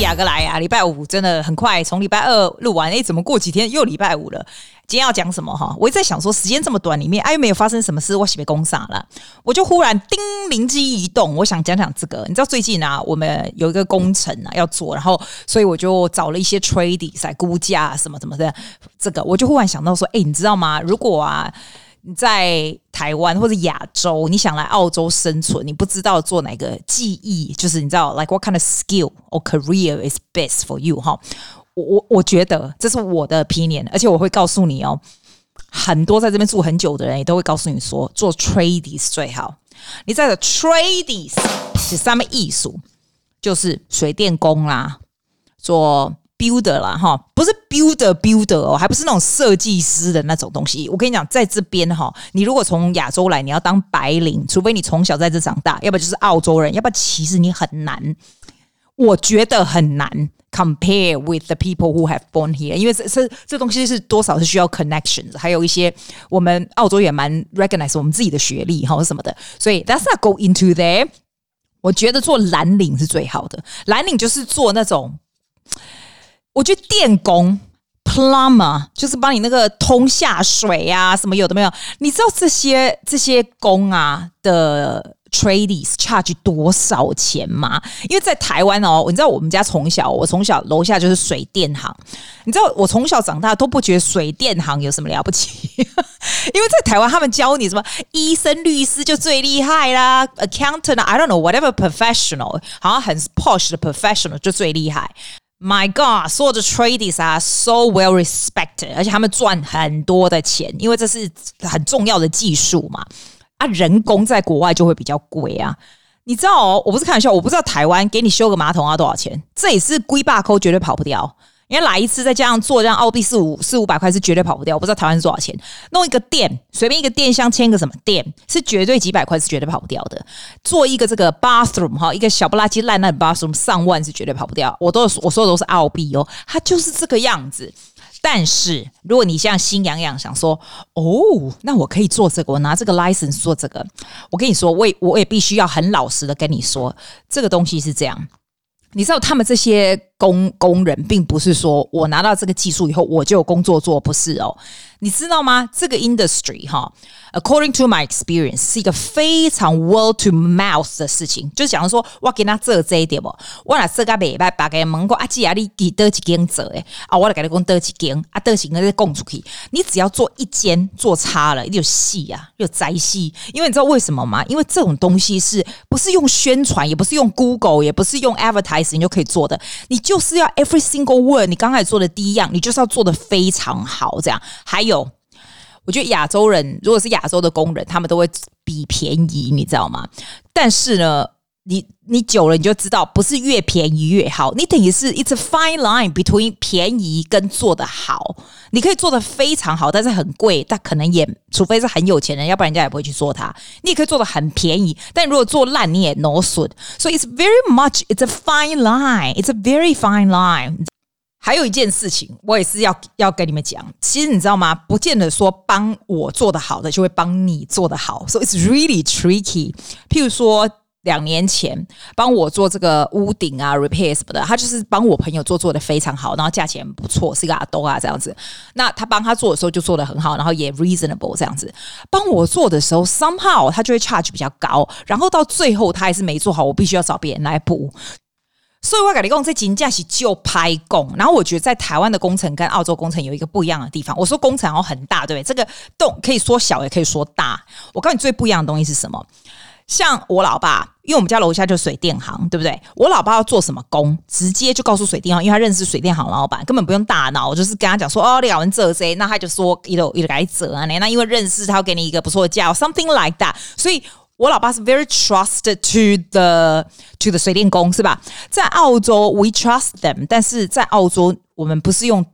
西亚哥来啊！礼拜五真的很快，从礼拜二录完，哎，怎么过几天又礼拜五了？今天要讲什么哈？我一直在想说，时间这么短，里面哎又没有发生什么事，我写被攻上了，我就忽然叮灵机一动，我想讲讲这个。你知道最近啊，我们有一个工程啊要做，然后所以我就找了一些 tradies 在估价什么什么的。这个我就忽然想到说，哎，你知道吗？如果啊。你在台湾或者亚洲，你想来澳洲生存，你不知道做哪个技艺，就是你知道，like what kind of skill or career is best for you？哈，我我我觉得这是我的 opinion，而且我会告诉你哦，很多在这边住很久的人也都会告诉你说，做 tradies 最好。你在的 tradies 是什么艺术，就是水电工啦，做。Builder 啦，哈，不是 builder builder 哦，还不是那种设计师的那种东西。我跟你讲，在这边哈，你如果从亚洲来，你要当白领，除非你从小在这长大，要不就是澳洲人，要不然其实你很难。我觉得很难 compare with the people who have born here，因为这这这东西是多少是需要 connections，还有一些我们澳洲也蛮 recognize 我们自己的学历哈什么的，所以 that's not go into there。我觉得做蓝领是最好的，蓝领就是做那种。我觉得电工 plumber 就是帮你那个通下水呀、什么有的没有？你知道这些这些工啊的 tradies charge 多少钱吗？因为在台湾哦，你知道我们家从小，我从小楼下就是水电行，你知道我从小长大都不觉得水电行有什么了不起，因为在台湾他们教你什么医生、律师就最厉害啦，accountant，I don't know whatever professional，好像很 posh 的 professional 就最厉害。My God，所有的 tradies 啊，so well respected，而且他们赚很多的钱，因为这是很重要的技术嘛。啊，人工在国外就会比较贵啊。你知道哦，我不是开玩笑，我不知道台湾给你修个马桶要多少钱，这也是龟坝抠绝对跑不掉。因为来一次再加上做这样澳币四五四五百块是绝对跑不掉，我不知道台湾是多少钱。弄一个店，随便一个电箱签个什么店，是绝对几百块是绝对跑不掉的。做一个这个 bathroom 哈，一个小不拉几烂烂的 bathroom 上万是绝对跑不掉。我都我说的都是澳币哦，它就是这个样子。但是如果你像心痒痒想说哦，那我可以做这个，我拿这个 license 做这个，我跟你说，我也我也必须要很老实的跟你说，这个东西是这样。你知道他们这些工工人，并不是说我拿到这个技术以后我就有工作做，不是哦。你知道吗？这个 industry 哈，according to my experience 是一个非常 word to mouth 的事情，就是讲说我给他做这一点不，我拿这个尾巴把给蒙过啊，姐啊，你给得几间做诶啊，我来给你讲得几间啊，得几个再供出去。你只要做一间做差了，有戏啊，有灾戏。因为你知道为什么吗？因为这种东西是不是用宣传，也不是用 Google，也不是用 advertising 就可以做的。你就是要 every single word，你刚才做的第一样，你就是要做的非常好，这样还有。有，我觉得亚洲人如果是亚洲的工人，他们都会比便宜，你知道吗？但是呢，你你久了你就知道，不是越便宜越好。你等于是 it's a fine line between 便宜跟做得好。你可以做得非常好，但是很贵，但可能也除非是很有钱人，要不然人家也不会去做它。你也可以做得很便宜，但如果做烂你也 no 损。所以 it's very much it's a fine line. It's a very fine line. 还有一件事情，我也是要要跟你们讲。其实你知道吗？不见得说帮我做得好的就会帮你做得好，so it's really tricky。譬如说两年前帮我做这个屋顶啊，repair 什么的，他就是帮我朋友做做得非常好，然后价钱不错，是一个阿兜啊这样子。那他帮他做的时候就做得很好，然后也 reasonable 这样子。帮我做的时候，somehow 他就会 charge 比较高，然后到最后他还是没做好，我必须要找别人来补。所以我跟你讲，这金价是就拍供。然后我觉得在台湾的工程跟澳洲工程有一个不一样的地方。我说工程好像很大，对不对？这个洞可以说小，也可以说大。我告诉你最不一样的东西是什么？像我老爸，因为我们家楼下就是水电行，对不对？我老爸要做什么工，直接就告诉水电行，因为他认识水电行老板，根本不用大脑，就是跟他讲说哦，两人这谁？那他就说一路一路来折啊，那因为认识他，要给你一个不错的价，something like that。所以。我老爸是 very trusted to the to the 水电工是吧？在澳洲 we trust them，但是在澳洲我们不是用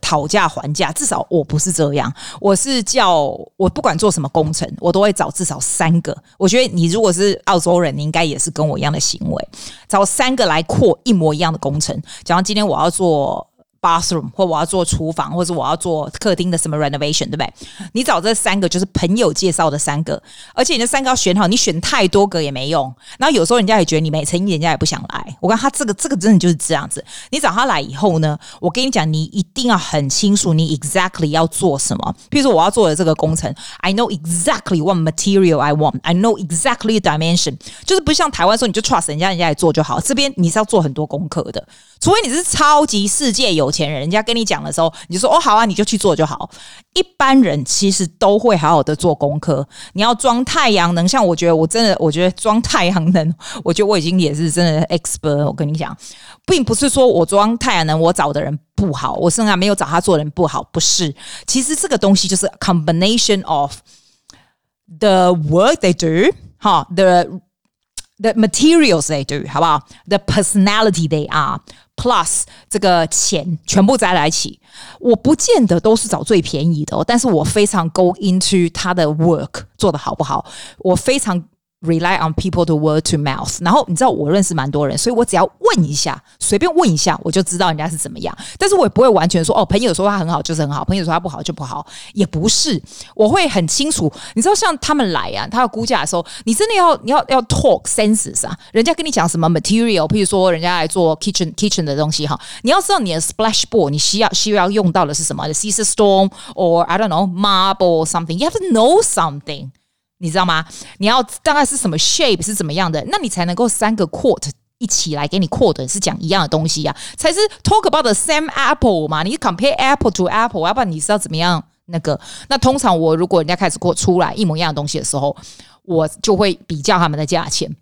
讨价还价，至少我不是这样。我是叫我不管做什么工程，我都会找至少三个。我觉得你如果是澳洲人，你应该也是跟我一样的行为，找三个来扩一模一样的工程。假如今天我要做。bathroom，或我要做厨房，或者我要做客厅的什么 renovation，对不对？你找这三个就是朋友介绍的三个，而且你这三个要选好，你选太多个也没用。然后有时候人家也觉得你没诚意，人家也不想来。我看他这个这个真的就是这样子。你找他来以后呢，我跟你讲，你一定要很清楚你 exactly 要做什么。譬如说我要做的这个工程，I know exactly what material I want, I know exactly the dimension，就是不像台湾说你就 trust 人家，人家来做就好。这边你是要做很多功课的，除非你是超级世界有钱人，人家跟你讲的时候，你就说哦好啊，你就去做就好。一般人其实都会好好的做功课。你要装太阳能，像我觉得我真的，我觉得装太阳能，我觉得我已经也是真的 expert。我跟你讲，并不是说我装太阳能，我找的人不好，我甚至没有找他做人不好，不是。其实这个东西就是 combination of the work they do，哈，the the materials they do，好不好？The personality they are，plus 这个钱全部加在一起，我不见得都是找最便宜的哦，但是我非常 go into 他的 work 做的好不好，我非常。Rely on people to word to mouth，然后你知道我认识蛮多人，所以我只要问一下，随便问一下，我就知道人家是怎么样。但是我也不会完全说哦，朋友说他很好就是很好，朋友说他不好就不好，也不是。我会很清楚，你知道像他们来啊，他要估价的时候，你真的要你要要 talk senses 啊。人家跟你讲什么 material，譬如说人家来做 kitchen kitchen 的东西哈，你要知道你的 splashboard 你需要需要用到的是什么的 Caesarstone or I don't know marble or something. You have to know something. 你知道吗？你要大概是什么 shape 是怎么样的，那你才能够三个 quote 一起来给你 quote 是讲一样的东西呀、才是 talk about the same apple 嘛。你 compare apple to apple，要不然你是要怎么样那个？那通常我如果人家开始给我出来一模一样的东西的时候，我就会比较他们的价钱。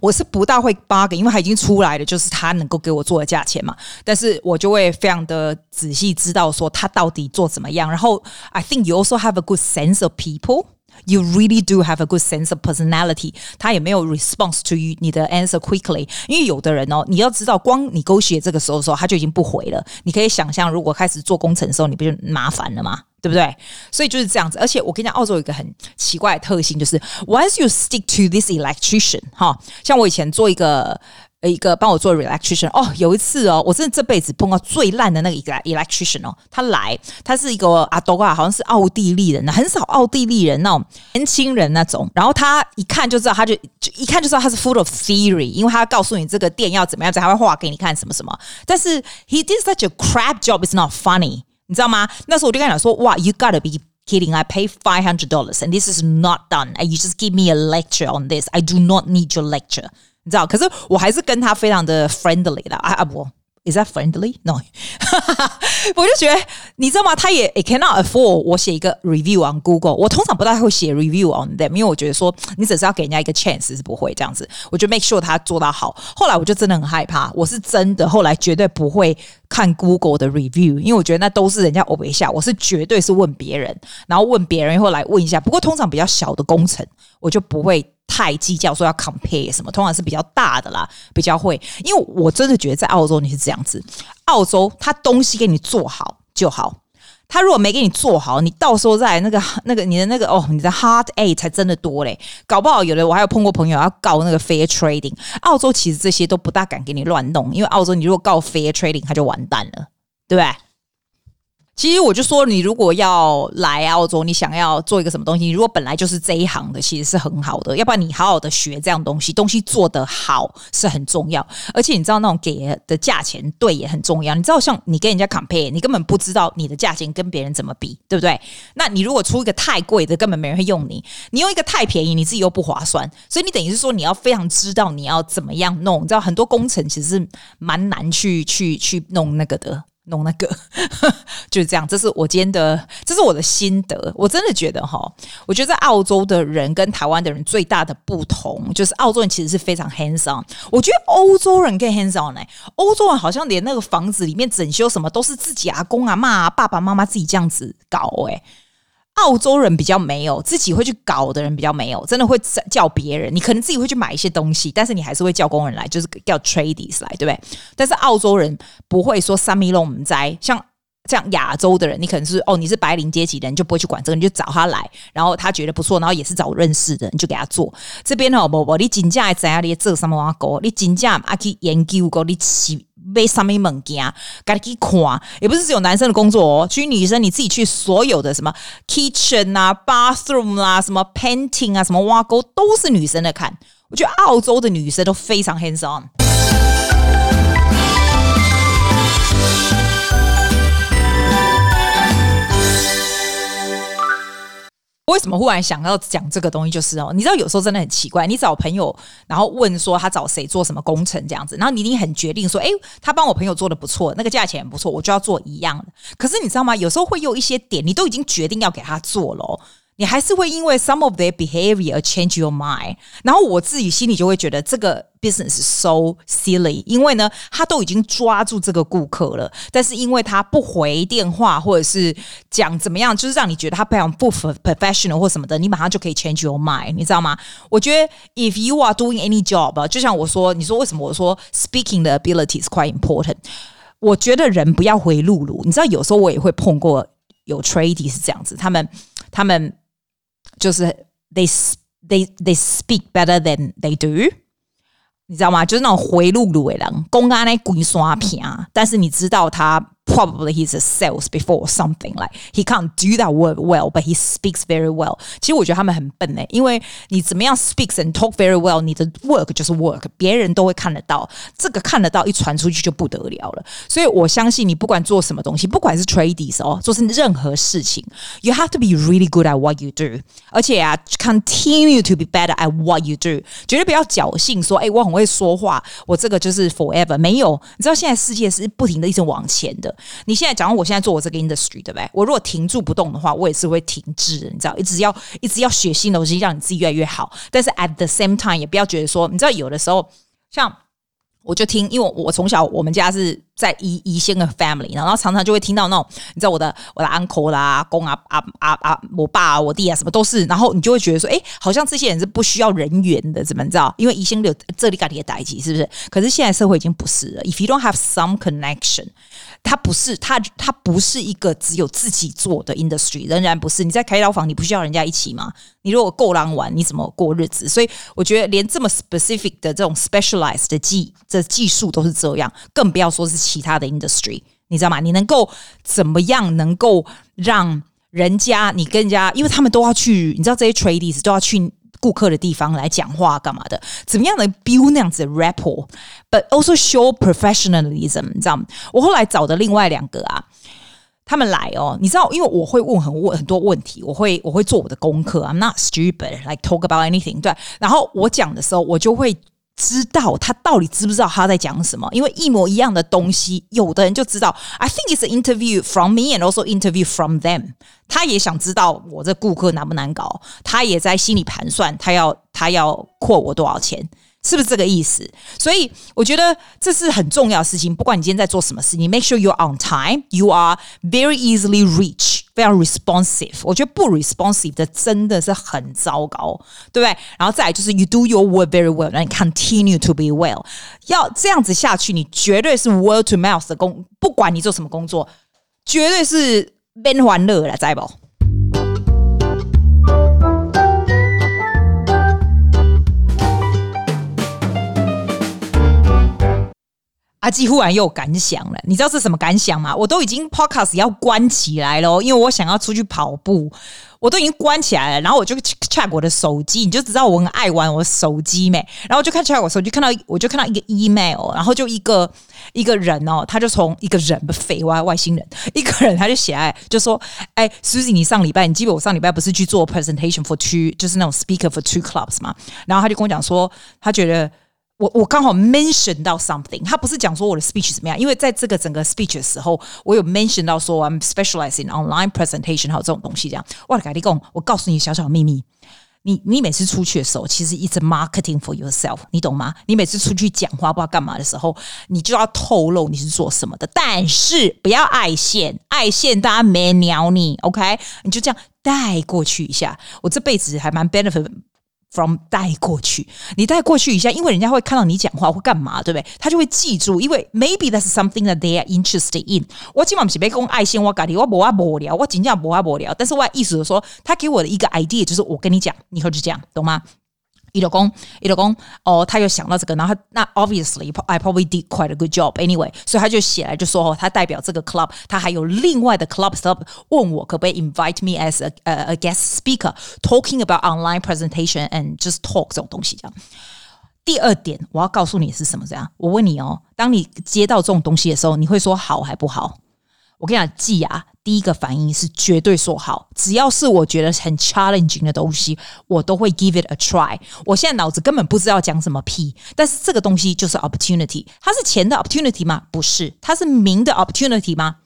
我是不大会 bargain，因为他已经出来了，就是他能够给我做的价钱嘛。但是我就会非常的仔细知道说他到底做怎么样。然后 I think you also have a good sense of people。You really do have a good sense of personality。他也没有 response to you 你的 answer quickly，因为有的人哦，你要知道，光你勾写这个时候的时候，他就已经不回了。你可以想象，如果开始做工程的时候，你不就麻烦了吗？对不对？所以就是这样子。而且我跟你讲，澳洲有一个很奇怪的特性，就是 once you stick to this electrician，哈，像我以前做一个。一个帮我做 electrician 哦，有一次哦，我真的这辈子碰到最烂的那个 electrician 哦，他来，他是一个阿多啊，好像是奥地利人，很少奥地利人那种年轻人那种，然后他一看就知道，他就就一看就知道他是 full of theory，因为他要告诉你这个电要怎么样，子，他会画给你看什么什么。但是 he did such a crap job，it's not funny，你知道吗？那时候我就跟他讲说，哇，you gotta be kidding，I pay five hundred dollars，and this is not done，and you just give me a lecture on this，I do not need your lecture。你知道，可是我还是跟他非常的 friendly 的啊啊不，is that friendly？No，我就觉得你知道吗？他也也 cannot afford 我写一个 review on Google。我通常不太会写 review on them，因为我觉得说你只是要给人家一个 chance 是不会这样子。我就 make sure 他做到好。后来我就真的很害怕，我是真的后来绝对不会看 Google 的 review，因为我觉得那都是人家欧北下，我是绝对是问别人，然后问别人后来问一下。不过通常比较小的工程，我就不会。太计较说要 compare 什么，通常是比较大的啦，比较会。因为我真的觉得在澳洲你是这样子，澳洲他东西给你做好就好，他如果没给你做好，你到时候再来那个 那个你的那个哦，你的 hard A 才真的多嘞，搞不好有的我还有碰过朋友要告那个 fair trading，澳洲其实这些都不大敢给你乱弄，因为澳洲你如果告 fair trading，他就完蛋了，对不对？其实我就说，你如果要来澳洲，你想要做一个什么东西，你如果本来就是这一行的，其实是很好的。要不然你好好的学这样东西，东西做得好是很重要。而且你知道那种给的价钱对也很重要。你知道像你跟人家 compare，你根本不知道你的价钱跟别人怎么比，对不对？那你如果出一个太贵的，根本没人会用你；你用一个太便宜，你自己又不划算。所以你等于是说，你要非常知道你要怎么样弄。你知道很多工程其实是蛮难去去去弄那个的。弄那个 就是这样，这是我今天的，这是我的心得。我真的觉得哈，我觉得在澳洲的人跟台湾的人最大的不同，就是澳洲人其实是非常 hands on。我觉得欧洲人更 hands on 呢、欸，欧洲人好像连那个房子里面整修什么都是自己阿公阿嬷啊、爸爸妈妈自己这样子搞诶、澳洲人比较没有，自己会去搞的人比较没有，真的会叫别人。你可能自己会去买一些东西，但是你还是会叫工人来，就是叫 tradies 来，对不对？但是澳洲人不会说三米龙门在，像这样亚洲的人，你可能是哦，你是白领阶级的人，你就不会去管这个，你就找他来，然后他觉得不错，然后也是找认识的，你就给他做。这边哦，不不，你真正在怎样你做什么话过？你真正啊去研究过，你起。背上面猛件，赶紧看，也不是只有男生的工作哦，其实女生你自己去所有的什么 kitchen 啊、bathroom 啊、什么 painting 啊、什么挖沟，都是女生的看。我觉得澳洲的女生都非常 hands on。为什么忽然想要讲这个东西？就是哦，你知道有时候真的很奇怪，你找朋友，然后问说他找谁做什么工程这样子，然后你一定很决定说，诶，他帮我朋友做的不错，那个价钱也不错，我就要做一样的。可是你知道吗？有时候会有一些点，你都已经决定要给他做了。你还是会因为 some of their behavior change your mind，然后我自己心里就会觉得这个 business so silly，因为呢，他都已经抓住这个顾客了，但是因为他不回电话或者是讲怎么样，就是让你觉得他非常不 professional 或什么的，你马上就可以 change your mind，你知道吗？我觉得 if you are doing any job，就像我说，你说为什么我说 speaking 的 ability is quite important？我觉得人不要回路路，你知道有时候我也会碰过有 tradie 是这样子，他们他们。就是 they they they speak better than they do，你知道吗？就是那种回路路的人，公安来鬼刷屏，但是你知道他。Probably he's a sales before something like he can't do that work well, but he speaks very well. 其实我觉得他们很笨诶，因为你怎么样 speaks and talk very well，你的 work 就是 work，别人都会看得到。这个看得到一传出去就不得了了。所以我相信你不管做什么东西，不管是 tradies 哦，做是任何事情，you have to be really good at what you do。而且啊，continue to be better at what you do。绝对不要侥幸说，哎，我很会说话，我这个就是 forever。没有，你知道现在世界是不停的一直往前的。 你现在假如我现在做我这个 industry 对不对？我如果停住不动的话，我也是会停滞的。你知道，一直要一直要学新的东西，让你自己越来越好。但是 at the same time，也不要觉得说，你知道，有的时候像。我就听，因为我从小我们家是在宜宜兴的 family，然后常常就会听到那种，你知道我的我的 uncle 啦、公啊啊啊啊，我爸啊、我弟啊，什么都是，然后你就会觉得说，哎，好像这些人是不需要人缘的，怎么你知道？因为宜兴有这里干的代志，是不是？可是现在社会已经不是了。If you don't have some connection，它不是它它不是一个只有自己做的 industry，仍然不是。你在开刀房，你不需要人家一起吗？你如果够狼玩，你怎么过日子？所以我觉得连这么 specific 的这种 specialized 的技这技术都是这样，更不要说是其他的 industry，你知道吗？你能够怎么样能够让人家你跟人家，因为他们都要去，你知道这些 tradies 都要去顾客的地方来讲话干嘛的？怎么样能 build 那样子 rapport，but also show professionalism？你知道吗？我后来找的另外两个啊。他们来哦，你知道，因为我会问很问很多问题，我会我会做我的功课。I'm not stupid, like talk about anything。对，然后我讲的时候，我就会知道他到底知不知道他在讲什么。因为一模一样的东西，有的人就知道。I think it's an interview from me and also interview from them。他也想知道我这顾客难不难搞，他也在心里盘算，他要他要扩我多少钱。是不是这个意思？所以我觉得这是很重要的事情。不管你今天在做什么事，你 make sure you're on time, you are very easily reach, 非常 responsive。我觉得不 responsive 的真的是很糟糕，对不对？然后再来就是 you do your work very well, 那你 continue to be well。要这样子下去，你绝对是 word to mouth 的工。不管你做什么工作，绝对是边欢乐了，知不？阿基忽然又有感想了，你知道是什么感想吗？我都已经 podcast 要关起来了，因为我想要出去跑步，我都已经关起来了。然后我就 check 我的手机，你就知道我很爱玩我手机没？然后就看 check 我手机，看到我就看到一个 email，然后就一个一个人哦，他就从一个人不废话外星人，一个人他就写来就说：“哎，Susie，你上礼拜你记得我上礼拜不是去做 presentation for two，就是那种 speaker for two clubs 嘛？”然后他就跟我讲说，他觉得。我我刚好 mention 到 something，他不是讲说我的 speech 怎么样，因为在这个整个 speech 的时候，我有 mention 到说 I'm specialized in online presentation，还有这种东西这样。哇，改立功，我告诉你小小秘密，你你每次出去的时候，其实 it's marketing for yourself，你懂吗？你每次出去讲话不知道干嘛的时候，你就要透露你是做什么的，但是不要爱现，爱现大家没鸟你，OK？你就这样带过去一下，我这辈子还蛮 benefit。From 带过去，你带过去一下，因为人家会看到你讲话会干嘛，对不对？他就会记住，因为 maybe that's something that they are interested in。我今晚不是被公爱心，我搞的，我不阿无聊，我真正无阿无聊。但是我意思是说，他给我的一个 idea 就是我跟你讲，以后就这样，懂吗？伊就讲，伊就讲，哦，他又想到这个，然后他那 obviously I probably did quite a good job anyway，所以他就写来就说，哦，他代表这个 club，他还有另外的 club club 问我可不可以 invite me as a a, a guest speaker talking about online presentation and just talk 这种东西这样。第二点，我要告诉你是什么？这样，我问你哦，当你接到这种东西的时候，你会说好还不好？我跟你讲，记啊，第一个反应是绝对说好。只要是我觉得很 challenging 的东西，我都会 give it a try。我现在脑子根本不知道讲什么屁，但是这个东西就是 opportunity。它是钱的 opportunity 吗？不是。它是名的 opportunity 吗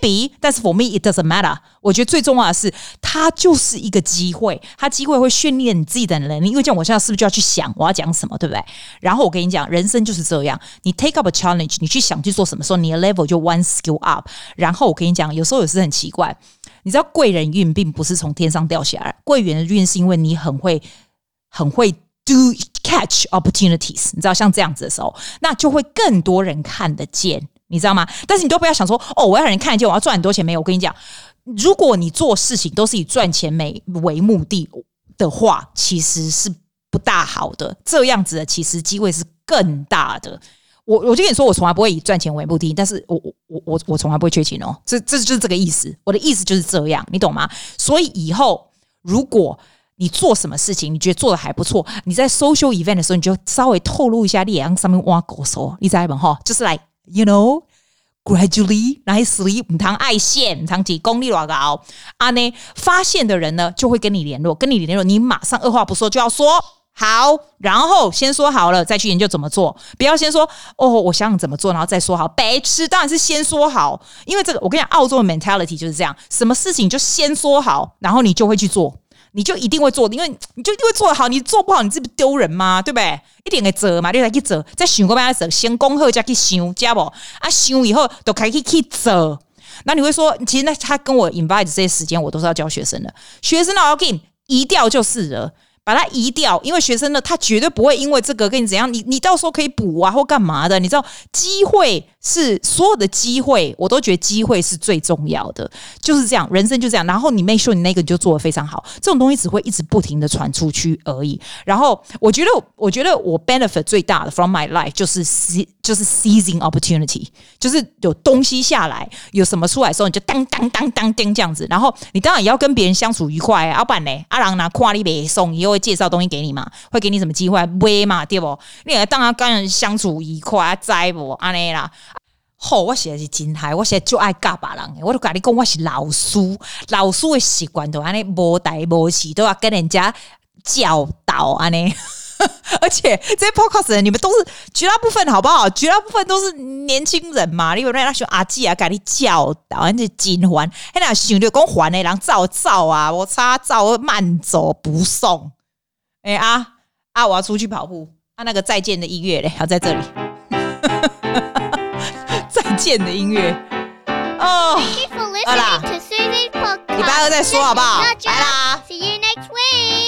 ？Maybe，但是 for me it doesn't matter。我觉得最重要的是，它就是一个机会，它机会会训练你自己的能力。因为这样，我现在是不是就要去想我要讲什么，对不对？然后我跟你讲，人生就是这样，你 take up a challenge，你去想去做什么时候，你的 level 就 one skill up。然后我跟你讲，有时候也是很奇怪，你知道贵人运并不是从天上掉下来，贵人运是因为你很会很会 do catch opportunities。你知道像这样子的时候，那就会更多人看得见。你知道吗？但是你都不要想说哦，我要让人看得见，我要赚很多钱没有？我跟你讲，如果你做事情都是以赚钱为为目的的话，其实是不大好的。这样子的其实机会是更大的。我我就跟你说，我从来不会以赚钱为目的，但是我我我我我从来不会缺钱哦。这这就是这个意思。我的意思就是这样，你懂吗？所以以后如果你做什么事情，你觉得做的还不错，你在 social event 的时候，你就稍微透露一下脸上面挖狗手，你知道吗？哈，就是来。You know, gradually, nicely，唔通爱现，唔通几功力多高啊？呢，发现的人呢，就会跟你联络，跟你联络，你马上二话不说就要说好，然后先说好了，再去研究怎么做，不要先说哦，我想想怎么做，然后再说好。白痴，当然是先说好，因为这个，我跟你讲，澳洲的 mentality 就是这样，什么事情就先说好，然后你就会去做。你就一定会做的，因为你就一定会做得好。你做不好，你这不丢人吗？对不对？一点给折嘛，你来去折，再想过来折，先恭贺再去想，知道不？啊，想以后都可以去折。那你会说，其实那他跟我 invite 这些时间，我都是要教学生的。学生呢我给你移掉就是了。把它移掉，因为学生呢，他绝对不会因为这个跟你怎样，你你到时候可以补啊或干嘛的，你知道，机会是所有的机会，我都觉得机会是最重要的，就是这样，人生就这样。然后你 make sure 你那个你就做得非常好，这种东西只会一直不停的传出去而已。然后我觉得，我觉得我 benefit 最大的 from my life 就是 se 就是 seizing opportunity，就是有东西下来，有什么出来的时候，你就当当当当叮这样子。然后你当然也要跟别人相处愉快，啊，要不然呢，阿郎拿夸你别送以后。介绍东西给你嘛，会给你什么机会？买嘛，对不？你来当然跟人相处愉快，知不？安内啦。好，我现在是真嗨，我现在就爱教别人。我都跟你讲，我是老师，老师的习惯都安尼，无代无志都要跟人家教导安尼。而且这些 podcast 人，你们都是绝大部分好不好？绝大部分都是年轻人嘛。你有那那些阿姐啊，给你教导，而且金环，还那想着讲还的人照照啊，我擦，照慢走不送。哎、啊啊！我要出去跑步。啊，那个再见的音乐嘞，要在这里。再见的音乐。哦，好啦，礼拜二再说好不好？拜啦，See you next week。